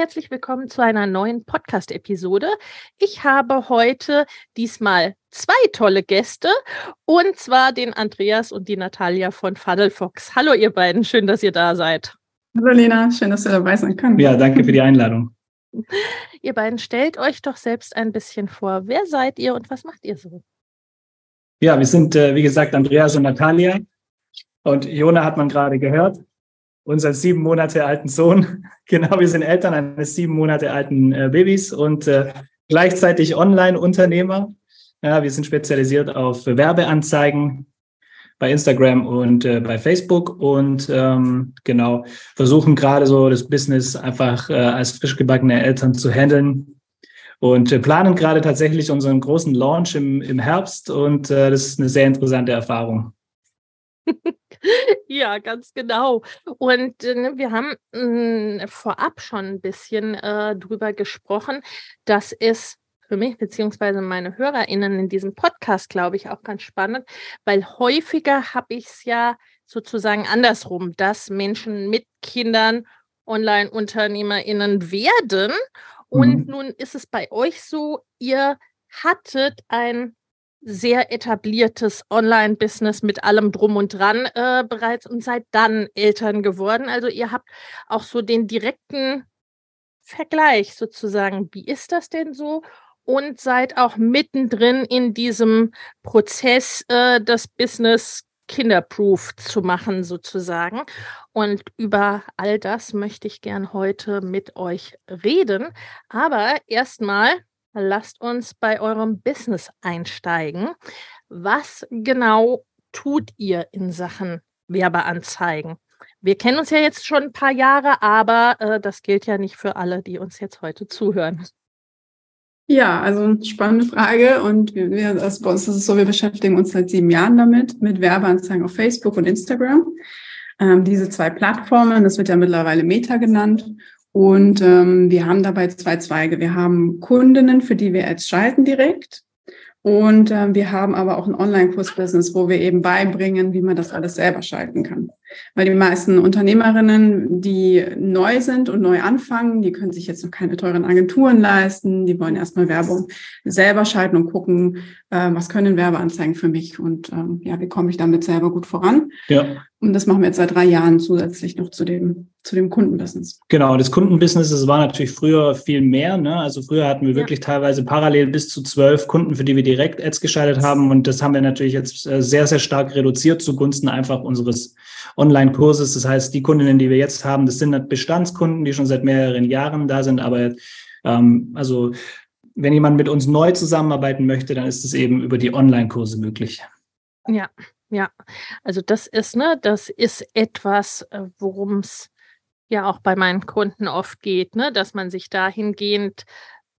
Herzlich willkommen zu einer neuen Podcast-Episode. Ich habe heute diesmal zwei tolle Gäste und zwar den Andreas und die Natalia von Fuddlefox. Hallo ihr beiden, schön, dass ihr da seid. Hallo Lena, schön, dass du dabei sein kannst. Ja, danke für die Einladung. Ihr beiden stellt euch doch selbst ein bisschen vor. Wer seid ihr und was macht ihr so? Ja, wir sind, äh, wie gesagt, Andreas und Natalia. Und Jona hat man gerade gehört unseren sieben Monate alten Sohn. Genau, wir sind Eltern eines sieben Monate alten äh, Babys und äh, gleichzeitig Online-Unternehmer. Ja, wir sind spezialisiert auf Werbeanzeigen bei Instagram und äh, bei Facebook und ähm, genau versuchen gerade so das Business einfach äh, als frisch gebackene Eltern zu handeln und planen gerade tatsächlich unseren großen Launch im, im Herbst und äh, das ist eine sehr interessante Erfahrung. ja, ganz genau. Und äh, wir haben äh, vorab schon ein bisschen äh, drüber gesprochen, dass es für mich beziehungsweise meine HörerInnen in diesem Podcast, glaube ich, auch ganz spannend, weil häufiger habe ich es ja sozusagen andersrum, dass Menschen mit Kindern Online-UnternehmerInnen werden. Und mhm. nun ist es bei euch so, ihr hattet ein sehr etabliertes Online-Business mit allem drum und dran äh, bereits und seid dann Eltern geworden. Also ihr habt auch so den direkten Vergleich sozusagen. Wie ist das denn so? Und seid auch mittendrin in diesem Prozess, äh, das Business kinderproof zu machen sozusagen. Und über all das möchte ich gern heute mit euch reden. Aber erstmal lasst uns bei eurem Business einsteigen. Was genau tut ihr in Sachen Werbeanzeigen? Wir kennen uns ja jetzt schon ein paar Jahre, aber äh, das gilt ja nicht für alle, die uns jetzt heute zuhören. Ja, also spannende Frage. Und wir, bei uns ist es so, wir beschäftigen uns seit sieben Jahren damit, mit Werbeanzeigen auf Facebook und Instagram. Ähm, diese zwei Plattformen, das wird ja mittlerweile Meta genannt. Und ähm, wir haben dabei zwei Zweige. Wir haben Kundinnen, für die wir Ads schalten direkt. Und äh, wir haben aber auch ein Online-Kurs-Business, wo wir eben beibringen, wie man das alles selber schalten kann. Weil die meisten Unternehmerinnen, die neu sind und neu anfangen, die können sich jetzt noch keine teuren Agenturen leisten. Die wollen erstmal Werbung selber schalten und gucken, äh, was können Werbeanzeigen für mich und ähm, ja, wie komme ich damit selber gut voran. Ja. Und das machen wir jetzt seit drei Jahren zusätzlich noch zu dem, zu dem Kundenbusiness. Genau, das Kundenbusiness, das war natürlich früher viel mehr. Ne? Also früher hatten wir wirklich teilweise parallel bis zu zwölf Kunden, für die wir direkt Ads geschaltet haben. Und das haben wir natürlich jetzt äh, sehr, sehr stark reduziert zugunsten einfach unseres Online-Kurses. Das heißt, die Kundinnen, die wir jetzt haben, das sind Bestandskunden, die schon seit mehreren Jahren da sind. Aber ähm, also wenn jemand mit uns neu zusammenarbeiten möchte, dann ist es eben über die Online-Kurse möglich. Ja, ja. Also das ist, ne, das ist etwas, äh, worum es ja auch bei meinen Kunden oft geht, ne, dass man sich dahingehend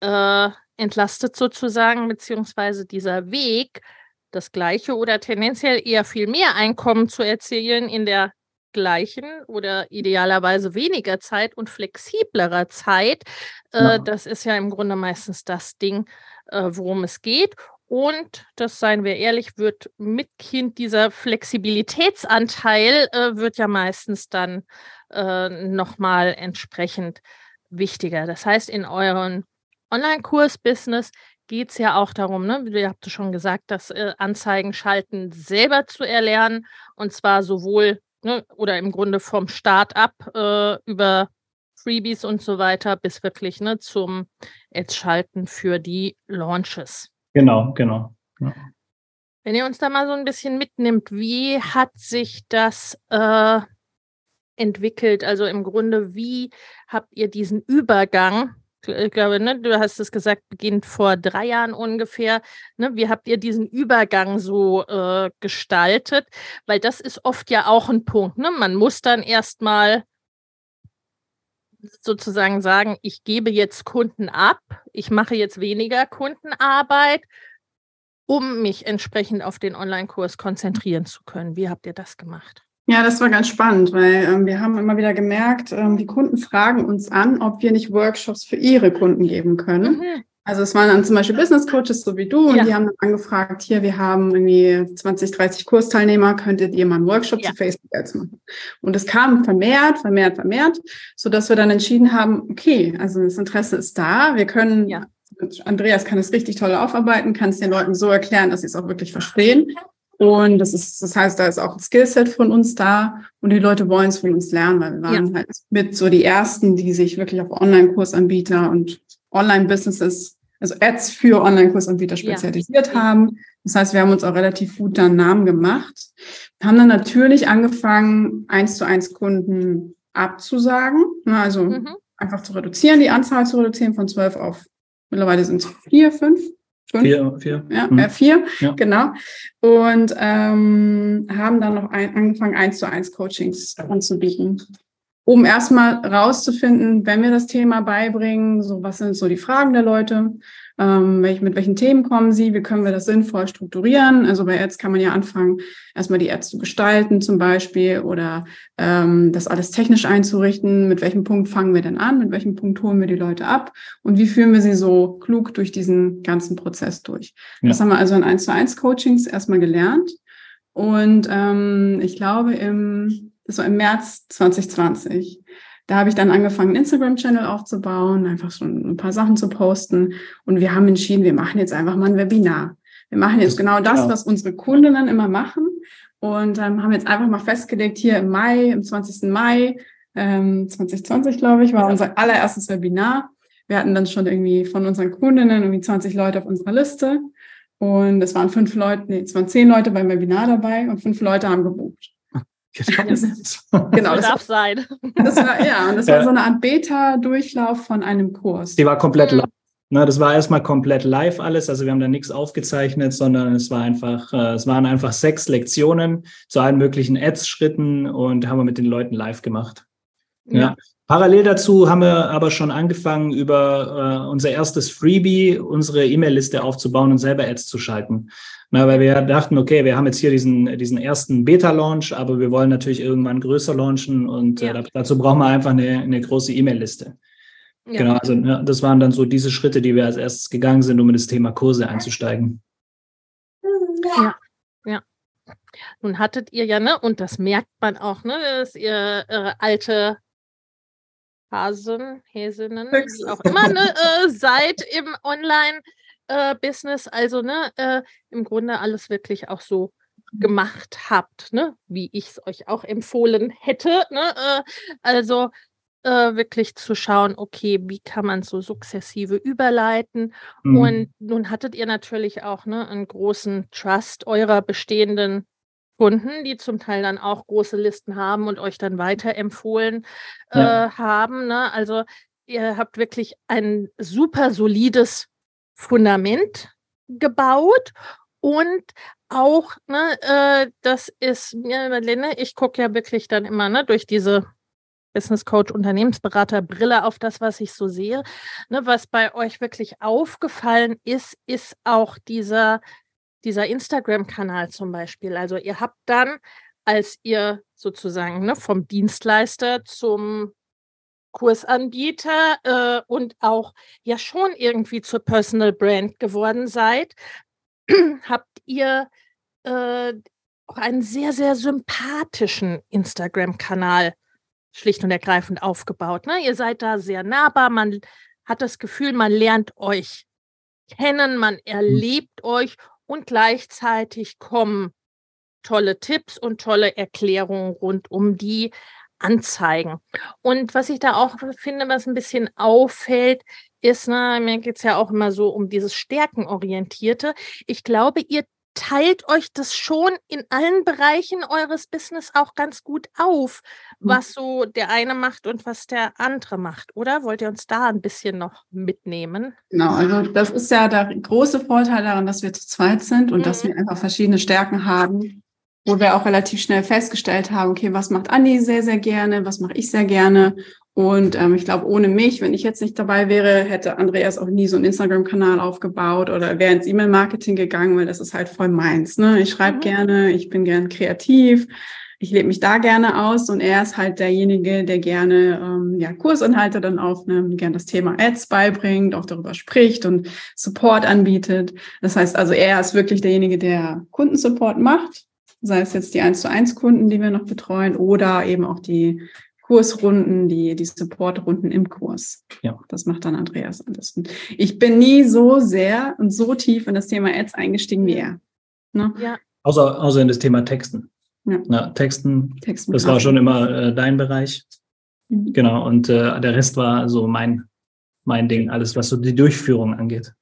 äh, entlastet sozusagen, beziehungsweise dieser Weg, das gleiche oder tendenziell eher viel mehr Einkommen zu erzielen in der gleichen oder idealerweise weniger Zeit und flexiblerer Zeit. Äh, das ist ja im Grunde meistens das Ding, äh, worum es geht. Und das seien wir ehrlich, wird mit Kind dieser Flexibilitätsanteil äh, wird ja meistens dann äh, nochmal entsprechend wichtiger. Das heißt, in euren Online-Kurs-Business geht es ja auch darum, ne, wie ihr habt schon gesagt, das äh, Anzeigen schalten selber zu erlernen und zwar sowohl ne, oder im Grunde vom Start ab äh, über Freebies und so weiter bis wirklich ne, zum Ads-Schalten für die Launches. Genau, genau. Ja. Wenn ihr uns da mal so ein bisschen mitnimmt, wie hat sich das äh, entwickelt? Also im Grunde, wie habt ihr diesen Übergang ich glaube, ne, du hast es gesagt, beginnt vor drei Jahren ungefähr. Ne, wie habt ihr diesen Übergang so äh, gestaltet? Weil das ist oft ja auch ein Punkt. Ne? Man muss dann erstmal sozusagen sagen, ich gebe jetzt Kunden ab, ich mache jetzt weniger Kundenarbeit, um mich entsprechend auf den Online-Kurs konzentrieren zu können. Wie habt ihr das gemacht? Ja, das war ganz spannend, weil ähm, wir haben immer wieder gemerkt, ähm, die Kunden fragen uns an, ob wir nicht Workshops für ihre Kunden geben können. Mhm. Also es waren dann zum Beispiel Business Coaches so wie du und ja. die haben dann angefragt, hier, wir haben irgendwie 20, 30 Kursteilnehmer, könntet ihr mal einen Workshop ja. zu Facebook Ads machen? Und es kam vermehrt, vermehrt, vermehrt, so dass wir dann entschieden haben, okay, also das Interesse ist da, wir können, ja. Andreas kann es richtig toll aufarbeiten, kann es den Leuten so erklären, dass sie es auch wirklich verstehen. Und das ist, das heißt, da ist auch ein Skillset von uns da und die Leute wollen es von uns lernen, weil wir waren ja. halt mit so die ersten, die sich wirklich auf Online-Kursanbieter und Online-Businesses, also Ads für Online-Kursanbieter spezialisiert ja. haben. Das heißt, wir haben uns auch relativ gut da einen Namen gemacht, haben dann natürlich angefangen, eins zu eins Kunden abzusagen, ne, also mhm. einfach zu reduzieren, die Anzahl zu reduzieren von zwölf auf mittlerweile sind es vier, fünf. Fünf? Vier, vier. Ja, hm. äh, vier, ja. genau. Und ähm, haben dann noch ein, angefangen, eins zu eins Coachings anzubieten um erstmal rauszufinden, wenn wir das Thema beibringen, so was sind so die Fragen der Leute, ähm, welch, mit welchen Themen kommen sie, wie können wir das sinnvoll strukturieren. Also bei Ads kann man ja anfangen, erstmal die Ads zu gestalten zum Beispiel oder ähm, das alles technisch einzurichten. Mit welchem Punkt fangen wir denn an, mit welchem Punkt holen wir die Leute ab und wie führen wir sie so klug durch diesen ganzen Prozess durch. Ja. Das haben wir also in 1 zu 1 Coachings erstmal gelernt. Und ähm, ich glaube, im das war im März 2020. Da habe ich dann angefangen, einen Instagram-Channel aufzubauen, einfach so ein paar Sachen zu posten. Und wir haben entschieden, wir machen jetzt einfach mal ein Webinar. Wir machen jetzt genau das, was unsere Kundinnen immer machen. Und ähm, haben jetzt einfach mal festgelegt, hier im Mai, im 20. Mai ähm, 2020, glaube ich, war unser allererstes Webinar. Wir hatten dann schon irgendwie von unseren Kundinnen irgendwie 20 Leute auf unserer Liste. Und es waren fünf Leute, nee, es waren zehn Leute beim Webinar dabei und fünf Leute haben gebucht. Genau, genau das darf sein. Das war, ja, und das war so eine Art Beta-Durchlauf von einem Kurs. Die war komplett mhm. live. Ne, das war erstmal komplett live alles. Also wir haben da nichts aufgezeichnet, sondern es war einfach, äh, es waren einfach sechs Lektionen zu allen möglichen Ads-Schritten und haben wir mit den Leuten live gemacht. Ja. ja. Parallel dazu haben wir aber schon angefangen, über äh, unser erstes Freebie unsere E-Mail-Liste aufzubauen und selber Ads zu schalten. Na, weil wir dachten, okay, wir haben jetzt hier diesen, diesen ersten Beta-Launch, aber wir wollen natürlich irgendwann größer launchen und äh, ja. äh, dazu brauchen wir einfach eine, eine große E-Mail-Liste. Ja. Genau, also ja, das waren dann so diese Schritte, die wir als erstes gegangen sind, um in das Thema Kurse einzusteigen. Ja, ja. Nun hattet ihr ja, ne, und das merkt man auch, ne, dass ihr äh, alte Hasen, Häsinnen, wie auch immer, ne, äh, seid im Online- äh, Business, also ne, äh, im Grunde alles wirklich auch so gemacht habt, ne, wie ich es euch auch empfohlen hätte. Ne, äh, also äh, wirklich zu schauen, okay, wie kann man so sukzessive überleiten. Mhm. Und nun hattet ihr natürlich auch ne, einen großen Trust eurer bestehenden Kunden, die zum Teil dann auch große Listen haben und euch dann weiterempfohlen ja. äh, haben. Ne? Also ihr habt wirklich ein super solides Fundament gebaut und auch, ne, äh, das ist mir, Marlene, ich gucke ja wirklich dann immer ne, durch diese Business Coach, Unternehmensberater Brille auf das, was ich so sehe. Ne, was bei euch wirklich aufgefallen ist, ist auch dieser, dieser Instagram-Kanal zum Beispiel. Also ihr habt dann, als ihr sozusagen ne, vom Dienstleister zum Kursanbieter äh, und auch ja schon irgendwie zur Personal Brand geworden seid, habt ihr äh, auch einen sehr, sehr sympathischen Instagram-Kanal schlicht und ergreifend aufgebaut. Ne? Ihr seid da sehr nahbar, man hat das Gefühl, man lernt euch kennen, man erlebt euch und gleichzeitig kommen tolle Tipps und tolle Erklärungen rund um die Anzeigen. Und was ich da auch finde, was ein bisschen auffällt, ist, na, mir geht es ja auch immer so um dieses Stärkenorientierte. Ich glaube, ihr teilt euch das schon in allen Bereichen eures Business auch ganz gut auf, mhm. was so der eine macht und was der andere macht, oder? Wollt ihr uns da ein bisschen noch mitnehmen? Genau, also das ist ja der große Vorteil daran, dass wir zu zweit sind und mhm. dass wir einfach verschiedene Stärken haben, wo wir auch relativ schnell festgestellt haben, okay, was macht Andi sehr, sehr gerne, was mache ich sehr gerne und ähm, ich glaube, ohne mich, wenn ich jetzt nicht dabei wäre, hätte Andreas auch nie so einen Instagram-Kanal aufgebaut oder wäre ins E-Mail-Marketing gegangen, weil das ist halt voll meins. Ne? Ich schreibe mhm. gerne, ich bin gern kreativ, ich lebe mich da gerne aus und er ist halt derjenige, der gerne ähm, ja, Kursinhalte dann aufnimmt, gern das Thema Ads beibringt, auch darüber spricht und Support anbietet. Das heißt also, er ist wirklich derjenige, der Kundensupport macht, sei es jetzt die 1 zu 1 Kunden, die wir noch betreuen oder eben auch die Kursrunden, die, die Supportrunden im Kurs. Ja. Das macht dann Andreas alles. Und ich bin nie so sehr und so tief in das Thema Ads eingestiegen wie er. Ne? Ja. Außer, außer in das Thema Texten. Ja. ja Texten, Texten, das war schon immer äh, dein Bereich. Mhm. Genau. Und äh, der Rest war so mein, mein Ding, alles, was so die Durchführung angeht.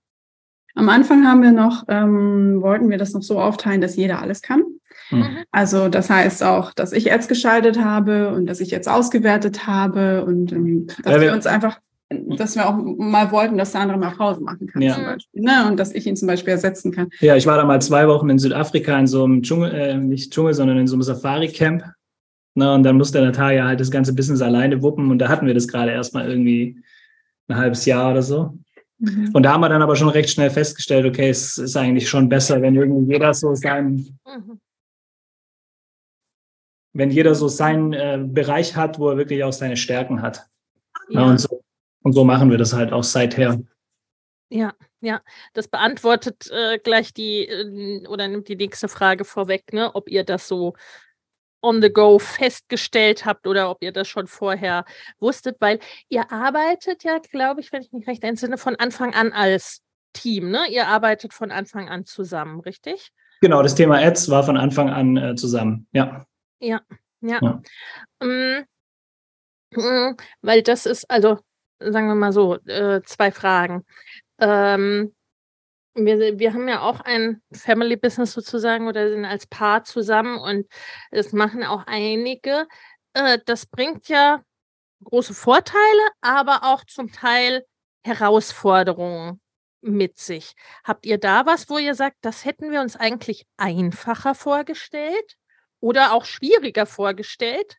Am Anfang haben wir noch, ähm, wollten wir das noch so aufteilen, dass jeder alles kann. Mhm. Also das heißt auch, dass ich Ads geschaltet habe und dass ich jetzt ausgewertet habe und ähm, dass ja, wir, wir uns einfach, dass wir auch mal wollten, dass der andere mal Pause machen kann ja. zum Beispiel. Ne? Und dass ich ihn zum Beispiel ersetzen kann. Ja, ich war da mal zwei Wochen in Südafrika in so einem Dschungel, äh, nicht Dschungel, sondern in so einem Safari-Camp. Ne? Und dann musste Natalia halt das ganze Business alleine wuppen und da hatten wir das gerade erstmal irgendwie ein halbes Jahr oder so. Mhm. Und da haben wir dann aber schon recht schnell festgestellt, okay, es ist eigentlich schon besser, wenn irgendwie jeder so seinen, mhm wenn jeder so seinen äh, Bereich hat, wo er wirklich auch seine Stärken hat. Ja. Ja, und, so, und so machen wir das halt auch seither. Ja, ja, das beantwortet äh, gleich die äh, oder nimmt die nächste Frage vorweg, ne, ob ihr das so on the go festgestellt habt oder ob ihr das schon vorher wusstet, weil ihr arbeitet ja, glaube ich, wenn ich mich recht entsinne, von Anfang an als Team, ne? Ihr arbeitet von Anfang an zusammen, richtig? Genau, das Thema Ads war von Anfang an äh, zusammen, ja. Ja, ja. ja. Ähm, äh, weil das ist, also sagen wir mal so, äh, zwei Fragen. Ähm, wir, wir haben ja auch ein Family Business sozusagen oder sind als Paar zusammen und das machen auch einige. Äh, das bringt ja große Vorteile, aber auch zum Teil Herausforderungen mit sich. Habt ihr da was, wo ihr sagt, das hätten wir uns eigentlich einfacher vorgestellt? Oder auch schwieriger vorgestellt?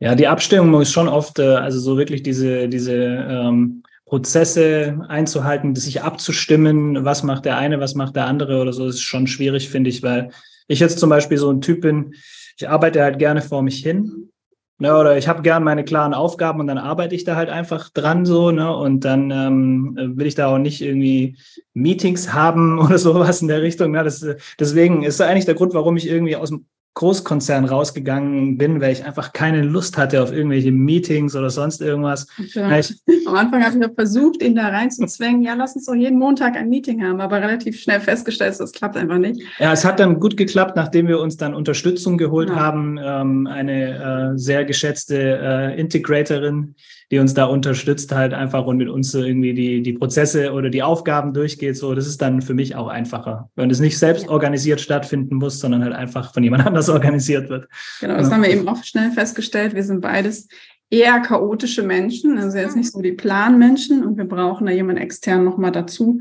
Ja, die Abstimmung ist schon oft, äh, also so wirklich diese, diese ähm, Prozesse einzuhalten, sich abzustimmen, was macht der eine, was macht der andere oder so, ist schon schwierig, finde ich, weil ich jetzt zum Beispiel so ein Typ bin, ich arbeite halt gerne vor mich hin Ne, oder ich habe gern meine klaren Aufgaben und dann arbeite ich da halt einfach dran so, ne? Und dann ähm, will ich da auch nicht irgendwie Meetings haben oder sowas in der Richtung. Ne? Das, deswegen ist eigentlich der Grund, warum ich irgendwie aus dem Großkonzern rausgegangen bin, weil ich einfach keine Lust hatte auf irgendwelche Meetings oder sonst irgendwas. Ja. Ich, Am Anfang habe ich noch versucht, ihn da reinzuzwängen, ja, lass uns doch jeden Montag ein Meeting haben, aber relativ schnell festgestellt, das klappt einfach nicht. Ja, es hat dann gut geklappt, nachdem wir uns dann Unterstützung geholt ja. haben. Ähm, eine äh, sehr geschätzte äh, Integratorin, die uns da unterstützt halt einfach und mit uns so irgendwie die, die Prozesse oder die Aufgaben durchgeht. So, das ist dann für mich auch einfacher, wenn es nicht selbst organisiert stattfinden muss, sondern halt einfach von jemand anders organisiert wird. Genau, das ja. haben wir eben auch schnell festgestellt. Wir sind beides eher chaotische Menschen, also jetzt nicht so die Planmenschen und wir brauchen da jemanden extern nochmal dazu,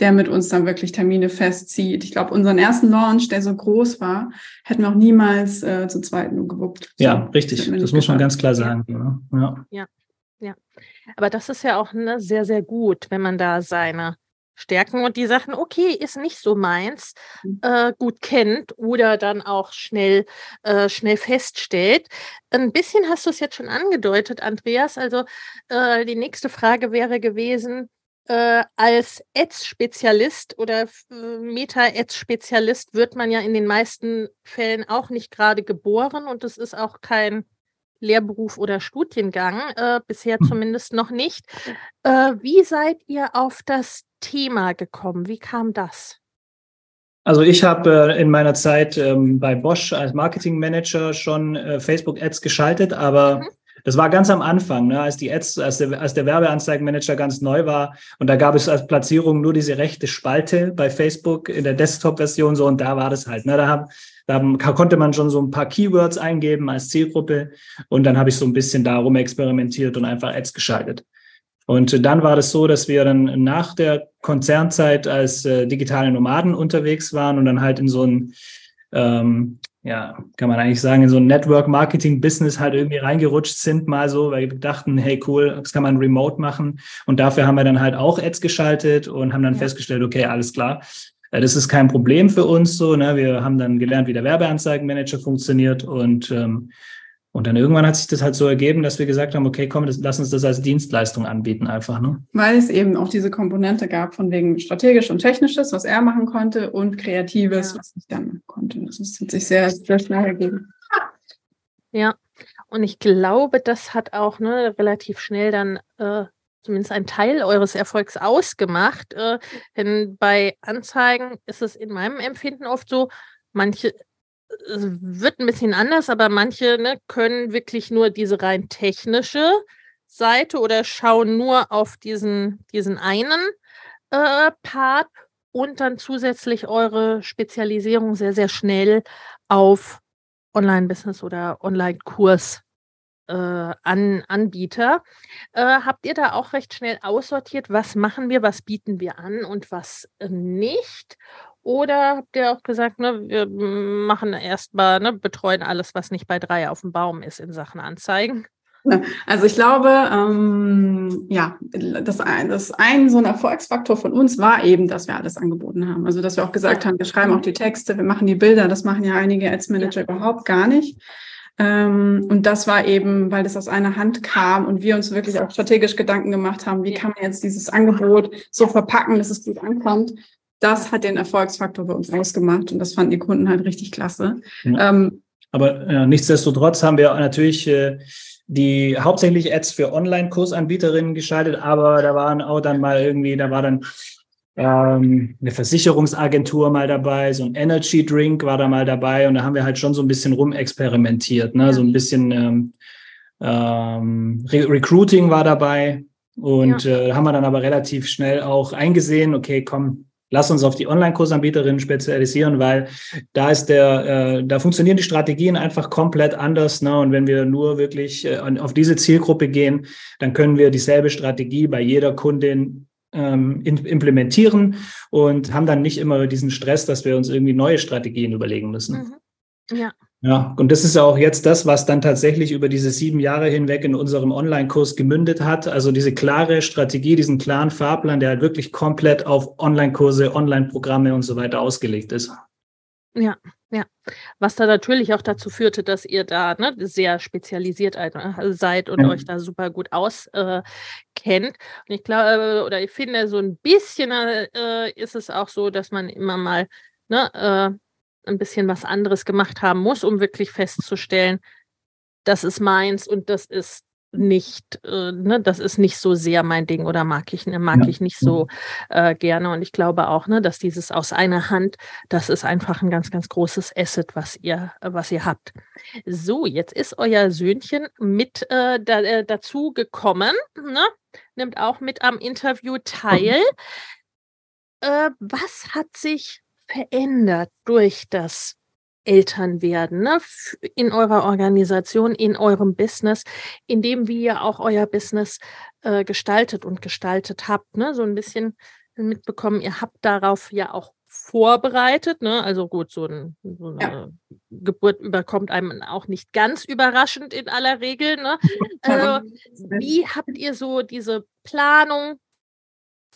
der mit uns dann wirklich Termine festzieht. Ich glaube, unseren ersten Launch, der so groß war, hätten wir auch niemals äh, zu zweit nur gewuppt. So, ja, richtig. Das muss man ganz klar sagen. Ja. ja. Ja, aber das ist ja auch ne, sehr, sehr gut, wenn man da seine Stärken und die Sachen, okay, ist nicht so meins, mhm. äh, gut kennt oder dann auch schnell, äh, schnell feststellt. Ein bisschen hast du es jetzt schon angedeutet, Andreas. Also äh, die nächste Frage wäre gewesen, äh, als Ads-Spezialist oder äh, Meta-Ads-Spezialist wird man ja in den meisten Fällen auch nicht gerade geboren und es ist auch kein Lehrberuf oder Studiengang, äh, bisher hm. zumindest noch nicht. Äh, wie seid ihr auf das Thema gekommen? Wie kam das? Also ich habe äh, in meiner Zeit ähm, bei Bosch als Marketingmanager schon äh, Facebook-Ads geschaltet, aber mhm. Das war ganz am Anfang, ne, als die Ads, als der, als der Werbeanzeigenmanager ganz neu war und da gab es als Platzierung nur diese rechte Spalte bei Facebook in der Desktop-Version so und da war das halt. Ne, da, hab, da konnte man schon so ein paar Keywords eingeben als Zielgruppe und dann habe ich so ein bisschen darum experimentiert und einfach Ads geschaltet. Und dann war das so, dass wir dann nach der Konzernzeit als äh, digitale Nomaden unterwegs waren und dann halt in so ein, ähm, ja, kann man eigentlich sagen, in so ein Network-Marketing-Business halt irgendwie reingerutscht sind, mal so, weil wir dachten, hey cool, das kann man remote machen. Und dafür haben wir dann halt auch Ads geschaltet und haben dann ja. festgestellt, okay, alles klar. Äh, das ist kein Problem für uns so. Ne? Wir haben dann gelernt, wie der Werbeanzeigenmanager funktioniert und ähm, und dann irgendwann hat sich das halt so ergeben, dass wir gesagt haben, okay, komm, das, lass uns das als Dienstleistung anbieten einfach. Ne? Weil es eben auch diese Komponente gab von wegen strategisch und technisches, was er machen konnte und kreatives, ja. was ich dann machen konnte. Das ist, hat sich sehr, sehr schnell ergeben. Ja, und ich glaube, das hat auch ne, relativ schnell dann äh, zumindest ein Teil eures Erfolgs ausgemacht. Äh, denn bei Anzeigen ist es in meinem Empfinden oft so, manche wird ein bisschen anders, aber manche ne, können wirklich nur diese rein technische Seite oder schauen nur auf diesen, diesen einen äh, Part und dann zusätzlich eure Spezialisierung sehr, sehr schnell auf Online-Business oder Online-Kurs äh, an Anbieter. Äh, habt ihr da auch recht schnell aussortiert, was machen wir, was bieten wir an und was äh, nicht? Oder habt ihr auch gesagt, ne, wir machen erstmal, ne, betreuen alles, was nicht bei drei auf dem Baum ist in Sachen Anzeigen? Also ich glaube, ähm, ja, das ein, das ein so ein Erfolgsfaktor von uns war eben, dass wir alles angeboten haben. Also dass wir auch gesagt haben, wir schreiben auch die Texte, wir machen die Bilder, das machen ja einige als Manager ja. überhaupt gar nicht. Ähm, und das war eben, weil das aus einer Hand kam und wir uns wirklich auch strategisch Gedanken gemacht haben, wie kann man jetzt dieses Angebot so verpacken, dass es gut ankommt das hat den Erfolgsfaktor bei uns ausgemacht und das fanden die Kunden halt richtig klasse. Ja. Ähm, Aber äh, nichtsdestotrotz haben wir natürlich äh, die hauptsächlich Ads für Online-Kursanbieterinnen geschaltet, aber da waren auch dann mal irgendwie, da war dann ähm, eine Versicherungsagentur mal dabei, so ein Energy Drink war da mal dabei und da haben wir halt schon so ein bisschen rumexperimentiert, ne? Ja. so ein bisschen ähm, ähm, Re Recruiting war dabei und ja. äh, haben wir dann aber relativ schnell auch eingesehen, okay, komm, lass uns auf die Online-Kursanbieterinnen spezialisieren, weil da ist der, äh, da funktionieren die Strategien einfach komplett anders. Ne? Und wenn wir nur wirklich äh, auf diese Zielgruppe gehen, dann können wir dieselbe Strategie bei jeder Kundin ähm, implementieren und haben dann nicht immer diesen Stress, dass wir uns irgendwie neue Strategien überlegen müssen. Mhm. Ja. Ja, und das ist auch jetzt das, was dann tatsächlich über diese sieben Jahre hinweg in unserem Online-Kurs gemündet hat. Also diese klare Strategie, diesen klaren Fahrplan, der halt wirklich komplett auf Online-Kurse, Online-Programme und so weiter ausgelegt ist. Ja, ja. Was da natürlich auch dazu führte, dass ihr da ne, sehr spezialisiert seid und ja. euch da super gut auskennt. Äh, und ich glaube, oder ich finde, so ein bisschen äh, ist es auch so, dass man immer mal ne, äh, ein bisschen was anderes gemacht haben muss, um wirklich festzustellen, das ist meins und das ist nicht, äh, ne, das ist nicht so sehr mein Ding oder mag ich, ne, mag ja. ich nicht so äh, gerne. Und ich glaube auch, ne, dass dieses aus einer Hand, das ist einfach ein ganz, ganz großes Asset, was ihr, was ihr habt. So, jetzt ist euer Söhnchen mit äh, da, äh, dazu gekommen, ne? nimmt auch mit am Interview teil. Äh, was hat sich verändert durch das Elternwerden ne? in eurer Organisation, in eurem Business, in dem wie ihr auch euer Business äh, gestaltet und gestaltet habt. Ne? So ein bisschen mitbekommen, ihr habt darauf ja auch vorbereitet. Ne? Also gut, so, ein, so eine ja. Geburt überkommt einem auch nicht ganz überraschend in aller Regel. Ne? Also, wie habt ihr so diese Planung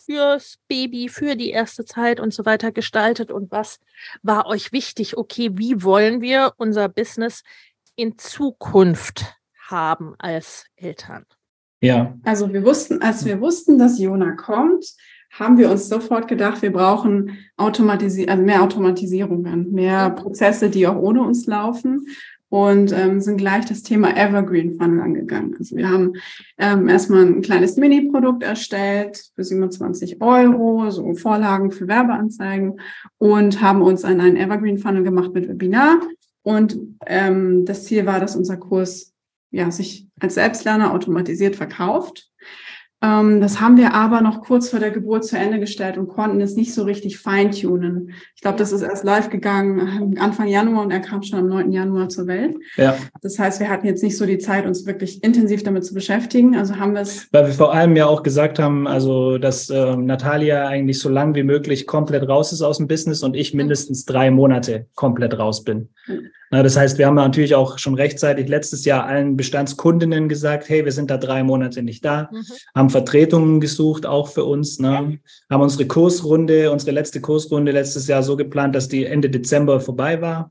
fürs Baby, für die erste Zeit und so weiter gestaltet und was war euch wichtig? Okay, wie wollen wir unser Business in Zukunft haben als Eltern? Ja. Also wir wussten, als wir wussten, dass Jona kommt, haben wir uns sofort gedacht, wir brauchen Automatisi also mehr Automatisierungen, mehr Prozesse, die auch ohne uns laufen. Und ähm, sind gleich das Thema Evergreen Funnel angegangen. Also wir haben ähm, erstmal ein kleines Mini-Produkt erstellt für 27 Euro, so Vorlagen für Werbeanzeigen und haben uns an einen Evergreen Funnel gemacht mit Webinar. Und ähm, das Ziel war, dass unser Kurs ja, sich als Selbstlerner automatisiert verkauft. Ähm, das haben wir aber noch kurz vor der Geburt zu Ende gestellt und konnten es nicht so richtig feintunen. Ich glaube, das ist erst live gegangen äh, Anfang Januar und er kam schon am 9. Januar zur Welt. Ja. Das heißt, wir hatten jetzt nicht so die Zeit, uns wirklich intensiv damit zu beschäftigen. Also haben wir es. Weil wir vor allem ja auch gesagt haben, also dass äh, Natalia eigentlich so lang wie möglich komplett raus ist aus dem Business und ich mindestens drei Monate komplett raus bin. Na, das heißt, wir haben natürlich auch schon rechtzeitig letztes Jahr allen Bestandskundinnen gesagt, hey, wir sind da drei Monate nicht da, mhm. haben Vertretungen gesucht, auch für uns, ne? haben unsere Kursrunde, unsere letzte Kursrunde letztes Jahr so geplant, dass die Ende Dezember vorbei war.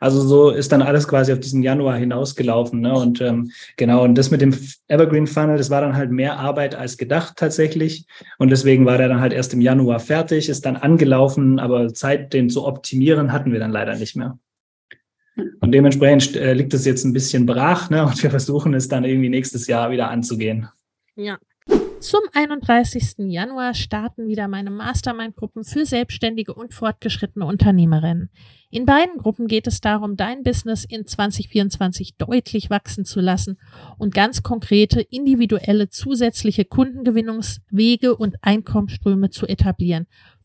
Also so ist dann alles quasi auf diesen Januar hinausgelaufen. Ne? Und ähm, genau, und das mit dem Evergreen Funnel, das war dann halt mehr Arbeit als gedacht tatsächlich. Und deswegen war der dann halt erst im Januar fertig, ist dann angelaufen, aber Zeit, den zu optimieren, hatten wir dann leider nicht mehr. Und dementsprechend äh, liegt es jetzt ein bisschen brach ne? und wir versuchen es dann irgendwie nächstes Jahr wieder anzugehen. Ja. Zum 31. Januar starten wieder meine Mastermind-Gruppen für selbstständige und fortgeschrittene Unternehmerinnen. In beiden Gruppen geht es darum, dein Business in 2024 deutlich wachsen zu lassen und ganz konkrete, individuelle, zusätzliche Kundengewinnungswege und Einkommensströme zu etablieren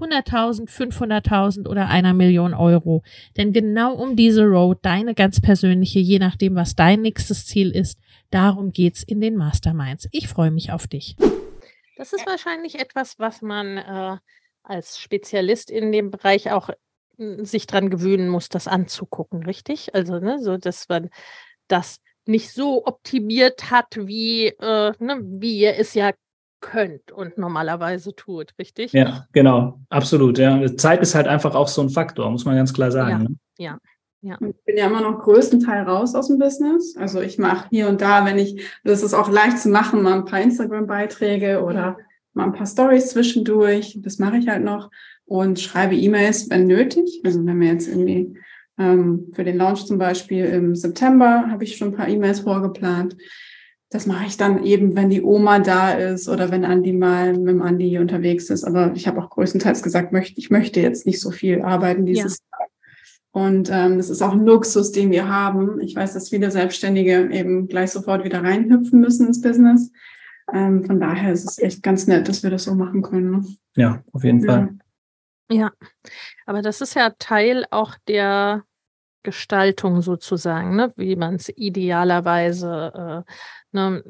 100.000, 500.000 oder einer Million Euro. Denn genau um diese Road, deine ganz persönliche, je nachdem, was dein nächstes Ziel ist, darum geht's in den Masterminds. Ich freue mich auf dich. Das ist wahrscheinlich etwas, was man äh, als Spezialist in dem Bereich auch äh, sich dran gewöhnen muss, das anzugucken, richtig? Also, ne, so dass man das nicht so optimiert hat, wie, äh, ne, wie ihr es ja könnt und normalerweise tut, richtig? Ja, genau, absolut. Ja. Zeit ist halt einfach auch so ein Faktor, muss man ganz klar sagen. Ja, ne? ja. Ja. Ich bin ja immer noch größtenteils raus aus dem Business. Also ich mache hier und da, wenn ich, das ist auch leicht zu machen, mal ein paar Instagram-Beiträge oder mal ein paar Stories zwischendurch. Das mache ich halt noch und schreibe E-Mails, wenn nötig. Also wenn wir jetzt irgendwie ähm, für den Launch zum Beispiel im September habe ich schon ein paar E-Mails vorgeplant das mache ich dann eben, wenn die Oma da ist oder wenn Andi mal mit dem Andi unterwegs ist. Aber ich habe auch größtenteils gesagt, möchte, ich möchte jetzt nicht so viel arbeiten dieses ja. Jahr. Und ähm, das ist auch ein Luxus, den wir haben. Ich weiß, dass viele Selbstständige eben gleich sofort wieder reinhüpfen müssen ins Business. Ähm, von daher ist es echt ganz nett, dass wir das so machen können. Ne? Ja, auf jeden ja. Fall. Ja, aber das ist ja Teil auch der Gestaltung sozusagen, ne? wie man es idealerweise äh, Ne,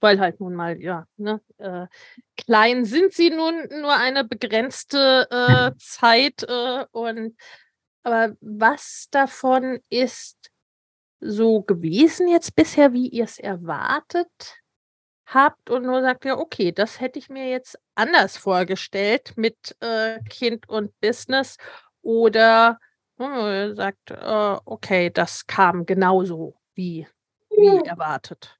weil halt nun mal, ja, ne, äh, klein sind sie nun nur eine begrenzte äh, Zeit äh, und aber was davon ist so gewesen jetzt bisher, wie ihr es erwartet habt und nur sagt, ja, okay, das hätte ich mir jetzt anders vorgestellt mit äh, Kind und Business oder hm, sagt, äh, okay, das kam genauso wie wie erwartet.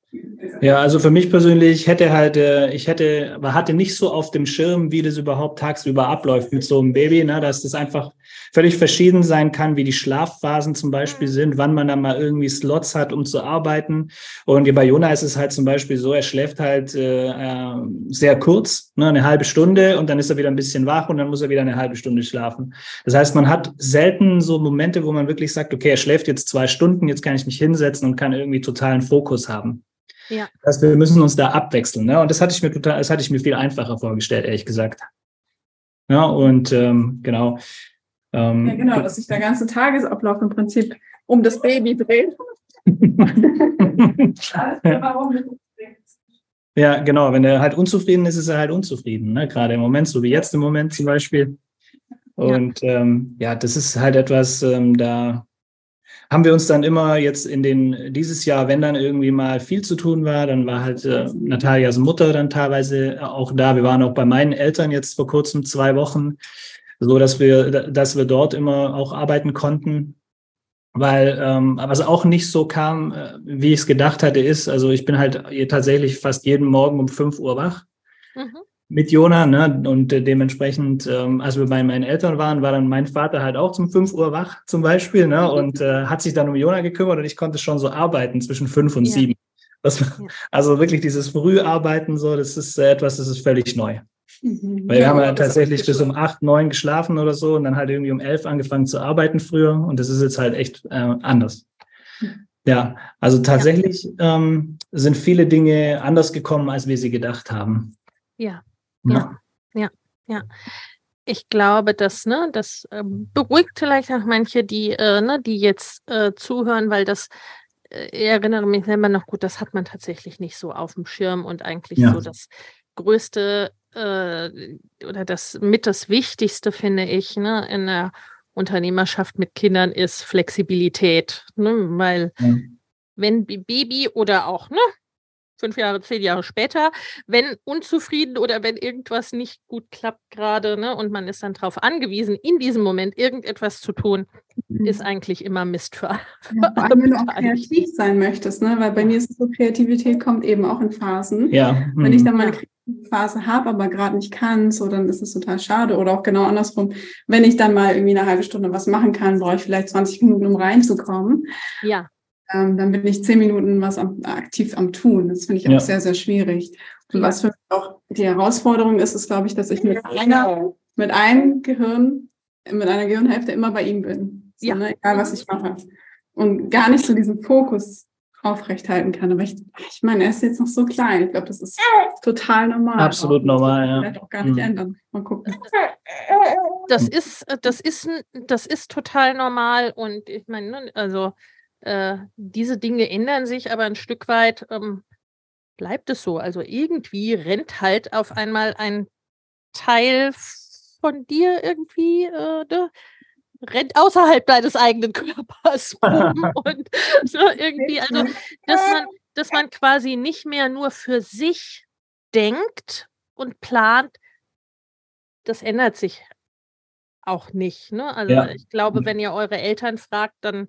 Ja, also für mich persönlich hätte halt, äh, ich hätte, man hatte nicht so auf dem Schirm, wie das überhaupt tagsüber abläuft mit so einem Baby, ne, dass das einfach völlig verschieden sein kann, wie die Schlafphasen zum Beispiel mhm. sind, wann man dann mal irgendwie Slots hat, um zu arbeiten. Und bei Jona ist es halt zum Beispiel so, er schläft halt äh, äh, sehr kurz, ne, eine halbe Stunde und dann ist er wieder ein bisschen wach und dann muss er wieder eine halbe Stunde schlafen. Das heißt, man hat selten so Momente, wo man wirklich sagt, okay, er schläft jetzt zwei Stunden, jetzt kann ich mich hinsetzen und kann irgendwie totalen Fokus haben. Ja. Das heißt, wir müssen uns da abwechseln. Ne? Und das hatte ich mir total, das hatte ich mir viel einfacher vorgestellt, ehrlich gesagt. Ja, und ähm, genau. Ähm, ja, genau, dass sich der ganze Tagesablauf im Prinzip um das Baby dreht. ja. genau. Wenn er halt unzufrieden ist, ist er halt unzufrieden. Ne? Gerade im Moment, so wie jetzt im Moment zum Beispiel. Und ja, ähm, ja das ist halt etwas, ähm, da haben wir uns dann immer jetzt in den, dieses Jahr, wenn dann irgendwie mal viel zu tun war, dann war halt äh, Natalias Mutter dann teilweise auch da. Wir waren auch bei meinen Eltern jetzt vor kurzem zwei Wochen, so dass wir, dass wir dort immer auch arbeiten konnten. Weil, ähm, was auch nicht so kam, äh, wie ich es gedacht hatte, ist, also ich bin halt tatsächlich fast jeden Morgen um fünf Uhr wach. Mhm mit Jona, ne? Und äh, dementsprechend, ähm, als wir bei meinen Eltern waren, war dann mein Vater halt auch zum 5 Uhr wach zum Beispiel, ne? Und äh, hat sich dann um Jona gekümmert und ich konnte schon so arbeiten zwischen fünf und ja. sieben. Das, also wirklich dieses Früharbeiten, so, das ist äh, etwas, das ist völlig neu. Mhm. Weil wir haben ja tatsächlich bis um acht, neun geschlafen oder so und dann halt irgendwie um elf angefangen zu arbeiten früher und das ist jetzt halt echt äh, anders. Ja, also tatsächlich ja. Ähm, sind viele Dinge anders gekommen, als wir sie gedacht haben. Ja, ja, ja, ja. Ich glaube, dass, ne, das äh, beruhigt vielleicht auch manche, die, äh, ne, die jetzt äh, zuhören, weil das, äh, ich erinnere mich selber noch gut, das hat man tatsächlich nicht so auf dem Schirm und eigentlich ja. so das größte äh, oder das mit das Wichtigste, finde ich, ne, in der Unternehmerschaft mit Kindern ist Flexibilität. Ne, weil ja. wenn Baby oder auch, ne, fünf Jahre, zehn Jahre später, wenn unzufrieden oder wenn irgendwas nicht gut klappt gerade, ne, und man ist dann darauf angewiesen, in diesem Moment irgendetwas zu tun, mhm. ist eigentlich immer Mist für, für ja, wenn du auch kreativ sein möchtest, ne? Weil bei mir ist es so, Kreativität kommt eben auch in Phasen. Ja. Mhm. Wenn ich mhm. dann meine Phase habe, aber gerade nicht kann, so dann ist es total schade. Oder auch genau andersrum, wenn ich dann mal irgendwie eine halbe Stunde was machen kann, brauche ich vielleicht 20 Minuten, um reinzukommen. Ja ähm, dann bin ich zehn Minuten was am, aktiv am Tun. Das finde ich auch ja. sehr, sehr schwierig. Und was für mich auch die Herausforderung ist, ist, glaube ich, dass ich mit einer, mit einem Gehirn, mit einer Gehirnhälfte immer bei ihm bin. So, ja. Ne? Egal, was ich mache. Und gar nicht so diesen Fokus aufrechthalten kann. Aber ich, ich meine, er ist jetzt noch so klein. Ich glaube, das ist total normal. Absolut auch. normal, ja. Vielleicht auch gar nicht mhm. ändern. Mal gucken. Das ist, das ist, das ist total normal. Und ich meine, ne, also äh, diese Dinge ändern sich, aber ein Stück weit ähm, bleibt es so. Also irgendwie rennt halt auf einmal ein Teil von dir irgendwie, äh, ne? rennt außerhalb deines eigenen Körpers rum und so irgendwie, also dass man, dass man quasi nicht mehr nur für sich denkt und plant, das ändert sich auch nicht. Ne? Also ja. ich glaube, mhm. wenn ihr eure Eltern fragt, dann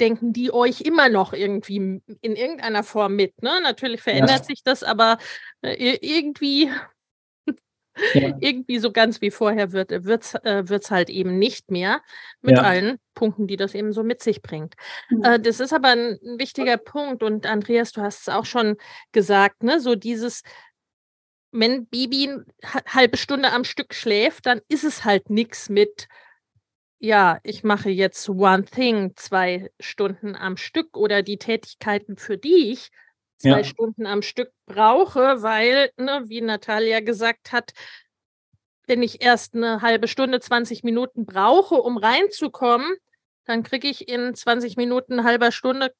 denken die euch immer noch irgendwie in irgendeiner Form mit. Ne? Natürlich verändert ja. sich das, aber äh, irgendwie, ja. irgendwie so ganz wie vorher wird es äh, wird's halt eben nicht mehr mit ja. allen Punkten, die das eben so mit sich bringt. Mhm. Äh, das ist aber ein, wichtiger Punkt und Andreas, du hast es auch schon gesagt, ne? so dieses wenn Bibi eine halbe Stunde am Stück schläft, dann ist es halt nichts mit ja, ich mache jetzt One Thing zwei Stunden am Stück oder die Tätigkeiten, für die ich zwei ja. Stunden am Stück brauche, weil, ne, wie Natalia gesagt hat, wenn ich erst eine halbe Stunde, 20 Minuten brauche, um reinzukommen, dann kriege ich in 20 Minuten, halber Stunde,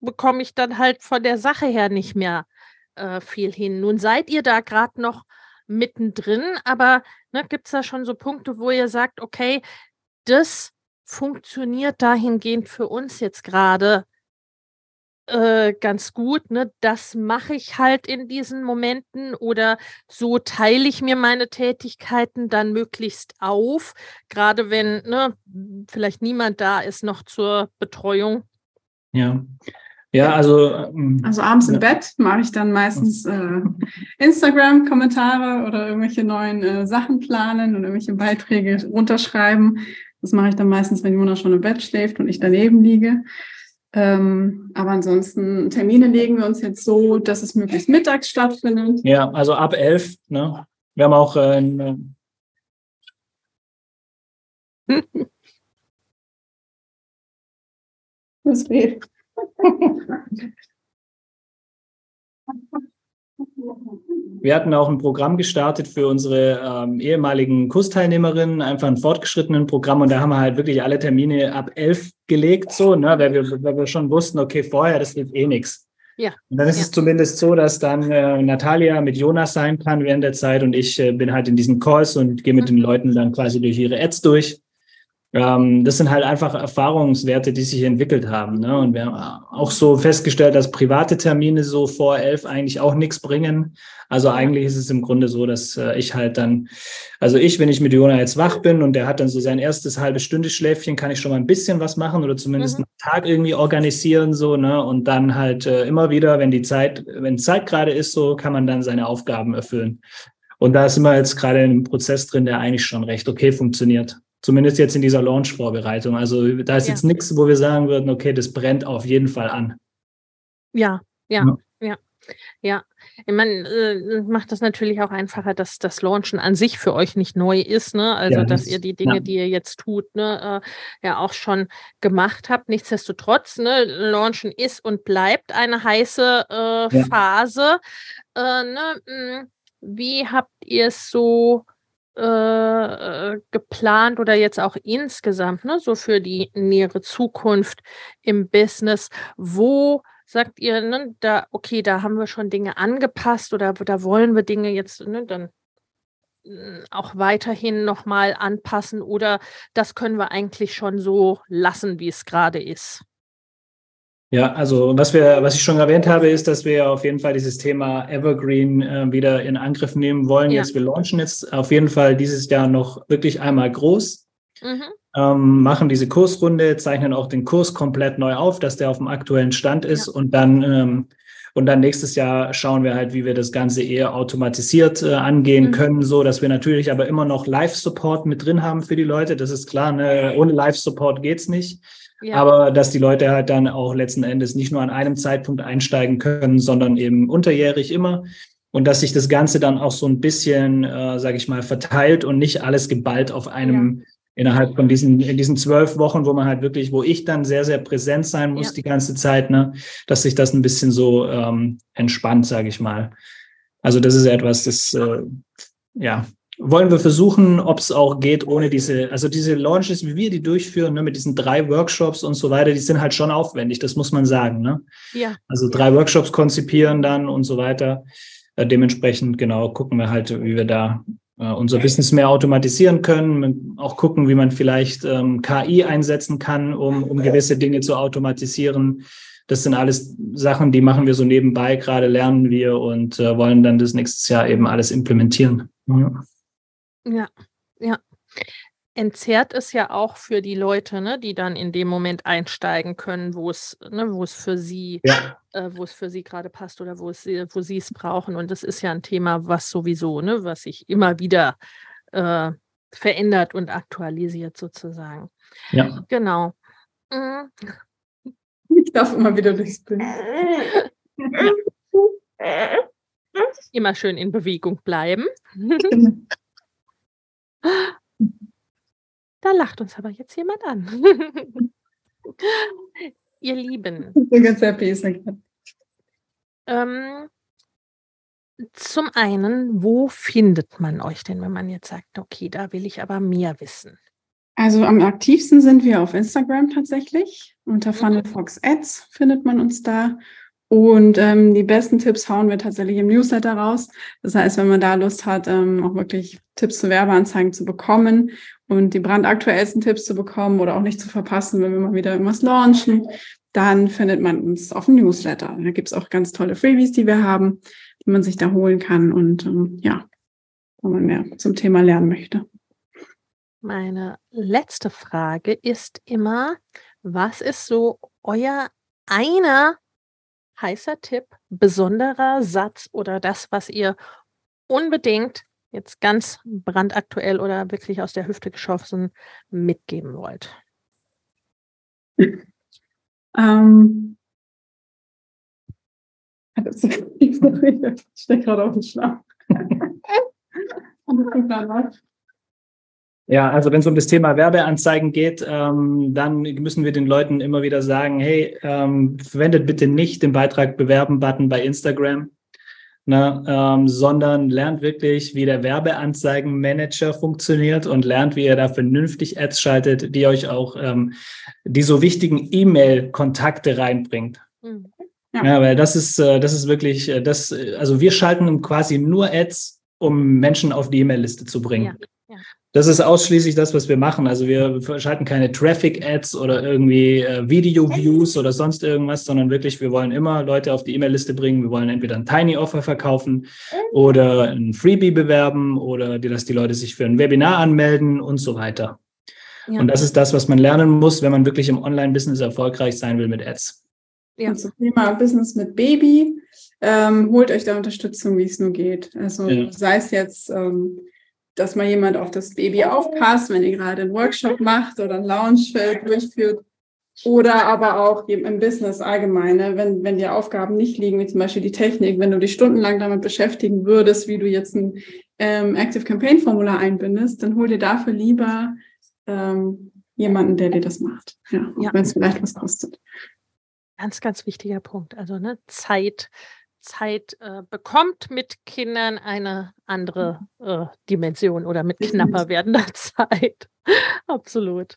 bekomme ich dann halt von der Sache her nicht mehr äh, viel hin. Nun seid ihr da gerade noch mittendrin, aber ne, gibt es da schon so Punkte, wo ihr sagt, okay, das funktioniert dahingehend für uns jetzt gerade äh, ganz gut. Ne? Das mache ich halt in diesen Momenten oder so teile ich mir meine Tätigkeiten dann möglichst auf, gerade wenn ne, vielleicht niemand da ist noch zur Betreuung. Ja. Ja, also. Ähm, also abends im Bett mache ich dann meistens äh, Instagram-Kommentare oder irgendwelche neuen äh, Sachen planen und irgendwelche Beiträge runterschreiben. Das mache ich dann meistens, wenn Jona schon im Bett schläft und ich daneben liege. Ähm, aber ansonsten, Termine legen wir uns jetzt so, dass es möglichst mittags stattfindet. Ja, also ab elf. Ne? Wir haben auch äh, ein, Was fehlt? Wir hatten auch ein Programm gestartet für unsere ähm, ehemaligen Kursteilnehmerinnen, einfach ein fortgeschrittenen Programm und da haben wir halt wirklich alle Termine ab elf gelegt, so, ne, weil wir, weil wir schon wussten, okay, vorher, das wird eh nichts. Ja. Und dann ist ja. es zumindest so, dass dann äh, Natalia mit Jonas sein kann während der Zeit und ich äh, bin halt in diesen Calls und gehe mit mhm. den Leuten dann quasi durch ihre Ads durch ähm, das sind halt einfach Erfahrungswerte, die sich entwickelt haben. Ne? Und wir haben auch so festgestellt, dass private Termine so vor elf eigentlich auch nichts bringen. Also eigentlich ist es im Grunde so, dass äh, ich halt dann, also ich, wenn ich mit Jona jetzt wach bin und der hat dann so sein erstes halbe Stunde Schläfchen, kann ich schon mal ein bisschen was machen oder zumindest mhm. einen Tag irgendwie organisieren so, ne? Und dann halt äh, immer wieder, wenn die Zeit, wenn Zeit gerade ist, so kann man dann seine Aufgaben erfüllen. Und da sind wir jetzt gerade in einem Prozess drin, der eigentlich schon recht okay funktioniert. Zumindest jetzt in dieser Launch-Vorbereitung. Also da ist ja. jetzt nichts, wo wir sagen würden, okay, das brennt auf jeden Fall an. Ja, ja, ja. ja. ja. Ich meine, äh, macht das natürlich auch einfacher, dass das Launchen an sich für euch nicht neu ist, ne? Also ja, dass ihr die Dinge, ja. die ihr jetzt tut, ne, äh, ja auch schon gemacht habt. Nichtsdestotrotz, ne, Launchen ist und bleibt eine heiße äh, ja. Phase. Äh, ne? Hm, wie habt ihr es so äh, äh, geplant oder jetzt auch insgesamt, ne, so für die nähere Zukunft im Business? Wo sagt ihr, ne, da, okay, da haben wir schon Dinge angepasst oder da wollen wir Dinge jetzt ne, dann hm, auch weiterhin nochmal anpassen oder das können wir eigentlich schon so lassen, wie es gerade ist? Ja, also was wir, was ich schon erwähnt habe, ist, dass wir auf jeden Fall dieses Thema Evergreen äh, wieder in Angriff nehmen wollen. Ja. Jetzt, wir launchen jetzt auf jeden Fall dieses Jahr noch wirklich einmal groß, mhm. ähm, machen diese Kursrunde, zeichnen auch den Kurs komplett neu auf, dass der auf dem aktuellen Stand ist ja. und dann ähm, und dann nächstes Jahr schauen wir halt, wie wir das Ganze eher automatisiert äh, angehen mhm. können, so dass wir natürlich aber immer noch Live-Support mit drin haben für die Leute. Das ist klar, ne? ohne Live-Support geht's nicht. Ja. Aber dass die Leute halt dann auch letzten Endes nicht nur an einem Zeitpunkt einsteigen können, sondern eben unterjährig immer. Und dass sich das Ganze dann auch so ein bisschen, äh, sage ich mal, verteilt und nicht alles geballt auf einem ja. innerhalb von diesen, in diesen zwölf Wochen, wo man halt wirklich, wo ich dann sehr, sehr präsent sein muss ja. die ganze Zeit, ne, dass sich das ein bisschen so ähm, entspannt, sage ich mal. Also das ist etwas, das äh, ja, wollen wir versuchen, ob es auch geht, ohne diese, also diese Launches, wie wir die durchführen, ne, mit diesen drei Workshops und so weiter, die sind halt schon aufwendig, das muss man sagen. Ne? Ja. Also drei. Workshops konzipieren dann und so weiter. Äh, dementsprechend, genau, gucken wir halt, wie wir da äh, unser Business mehr automatisieren können, auch gucken, wie man vielleicht ähm, KI einsetzen kann, um, um gewisse Dinge zu automatisieren. Das sind alles Sachen, die machen wir so nebenbei, gerade lernen wir und äh, wollen dann das nächstes Jahr eben alles implementieren. Ja. Ja, ja. Entzerrt es ja auch für die Leute, ne, die dann in dem Moment einsteigen können, wo es, ne, wo es für sie, ja. äh, wo es für sie gerade passt oder wo es, wo sie es brauchen. Und das ist ja ein Thema, was sowieso, ne, was sich immer wieder äh, verändert und aktualisiert sozusagen. Ja. Genau. Mhm. Ich darf immer wieder durchs Bild. Immer schön in Bewegung bleiben. Da lacht uns aber jetzt jemand an. Ihr Lieben. Ich bin ganz happy. Ähm, zum einen, wo findet man euch denn, wenn man jetzt sagt, okay, da will ich aber mehr wissen? Also am aktivsten sind wir auf Instagram tatsächlich. Unter mhm. Funnel Fox Ads findet man uns da. Und ähm, die besten Tipps hauen wir tatsächlich im Newsletter raus. Das heißt, wenn man da Lust hat, ähm, auch wirklich Tipps zu Werbeanzeigen zu bekommen und die brandaktuellsten Tipps zu bekommen oder auch nicht zu verpassen, wenn wir mal wieder irgendwas launchen, dann findet man uns auf dem Newsletter. Da gibt's auch ganz tolle Freebies, die wir haben, die man sich da holen kann und ähm, ja, wenn man mehr zum Thema lernen möchte. Meine letzte Frage ist immer, was ist so euer einer heißer Tipp, besonderer Satz oder das, was ihr unbedingt jetzt ganz brandaktuell oder wirklich aus der Hüfte geschossen mitgeben wollt? Ähm, ich stehe gerade auf dem Schlaf. Ja, also wenn es um das Thema Werbeanzeigen geht, ähm, dann müssen wir den Leuten immer wieder sagen, hey, ähm, verwendet bitte nicht den Beitrag Bewerben-Button bei Instagram, ne, ähm, sondern lernt wirklich, wie der Werbeanzeigenmanager funktioniert und lernt, wie ihr da vernünftig Ads schaltet, die euch auch ähm, die so wichtigen E-Mail-Kontakte reinbringt. Mhm. Ja. ja, weil das ist, äh, das ist wirklich, äh, das, also wir schalten quasi nur Ads, um Menschen auf die E-Mail-Liste zu bringen. Ja. Das ist ausschließlich das, was wir machen. Also wir schalten keine Traffic-Ads oder irgendwie äh, Video-Views oder sonst irgendwas, sondern wirklich, wir wollen immer Leute auf die E-Mail-Liste bringen. Wir wollen entweder ein Tiny-Offer verkaufen oder ein Freebie bewerben oder die, dass die Leute sich für ein Webinar anmelden und so weiter. Ja. Und das ist das, was man lernen muss, wenn man wirklich im Online-Business erfolgreich sein will mit Ads. Ja. Und zum Thema Business mit Baby, ähm, holt euch da Unterstützung, wie es nur geht. Also ja. sei es jetzt ähm, dass mal jemand auf das Baby aufpasst, wenn ihr gerade einen Workshop macht oder ein Launchfeld durchführt. Oder aber auch im Business allgemeine, ne? wenn, wenn dir Aufgaben nicht liegen, wie zum Beispiel die Technik, wenn du dich stundenlang damit beschäftigen würdest, wie du jetzt ein ähm, Active Campaign Formular einbindest, dann hol dir dafür lieber ähm, jemanden, der dir das macht. Ja, ja. wenn es vielleicht was kostet. Ganz, ganz wichtiger Punkt. Also ne, Zeit, Zeit äh, bekommt mit Kindern eine andere äh, Dimension oder mit knapper werdender Zeit. Absolut.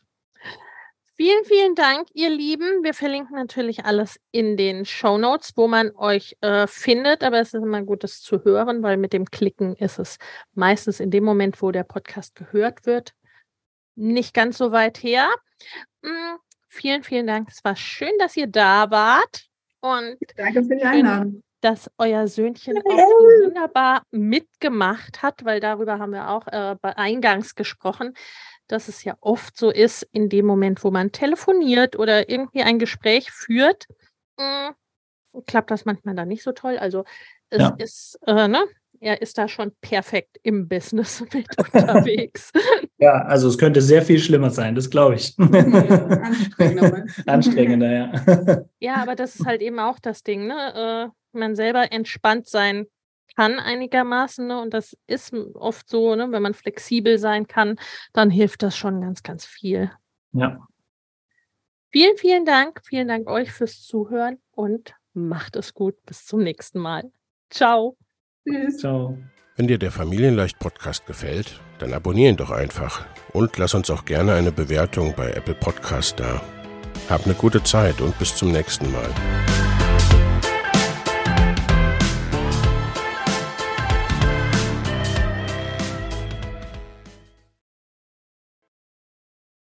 Vielen, vielen Dank, ihr Lieben. Wir verlinken natürlich alles in den Show Notes, wo man euch äh, findet. Aber es ist immer gut, das zu hören, weil mit dem Klicken ist es meistens in dem Moment, wo der Podcast gehört wird, nicht ganz so weit her. Mm, vielen, vielen Dank. Es war schön, dass ihr da wart. Und Danke für die Einladung dass euer Söhnchen auch wunderbar mitgemacht hat, weil darüber haben wir auch äh, eingangs gesprochen, dass es ja oft so ist, in dem Moment, wo man telefoniert oder irgendwie ein Gespräch führt, mh, hm, klappt das manchmal dann nicht so toll. Also es ja. ist, äh, ne? Er ist da schon perfekt im Business mit unterwegs. Ja, also es könnte sehr viel schlimmer sein, das glaube ich. Anstrengender. Anstrengender, ja. Ja, aber das ist halt eben auch das Ding, ne? Man selber entspannt sein kann einigermaßen. Ne? Und das ist oft so, ne? wenn man flexibel sein kann, dann hilft das schon ganz, ganz viel. Ja. Vielen, vielen Dank. Vielen Dank euch fürs Zuhören und macht es gut. Bis zum nächsten Mal. Ciao. Tschüss. Ciao. Wenn dir der Familienleicht-Podcast gefällt, dann abonniere ihn doch einfach und lass uns auch gerne eine Bewertung bei Apple Podcast da. Hab eine gute Zeit und bis zum nächsten Mal.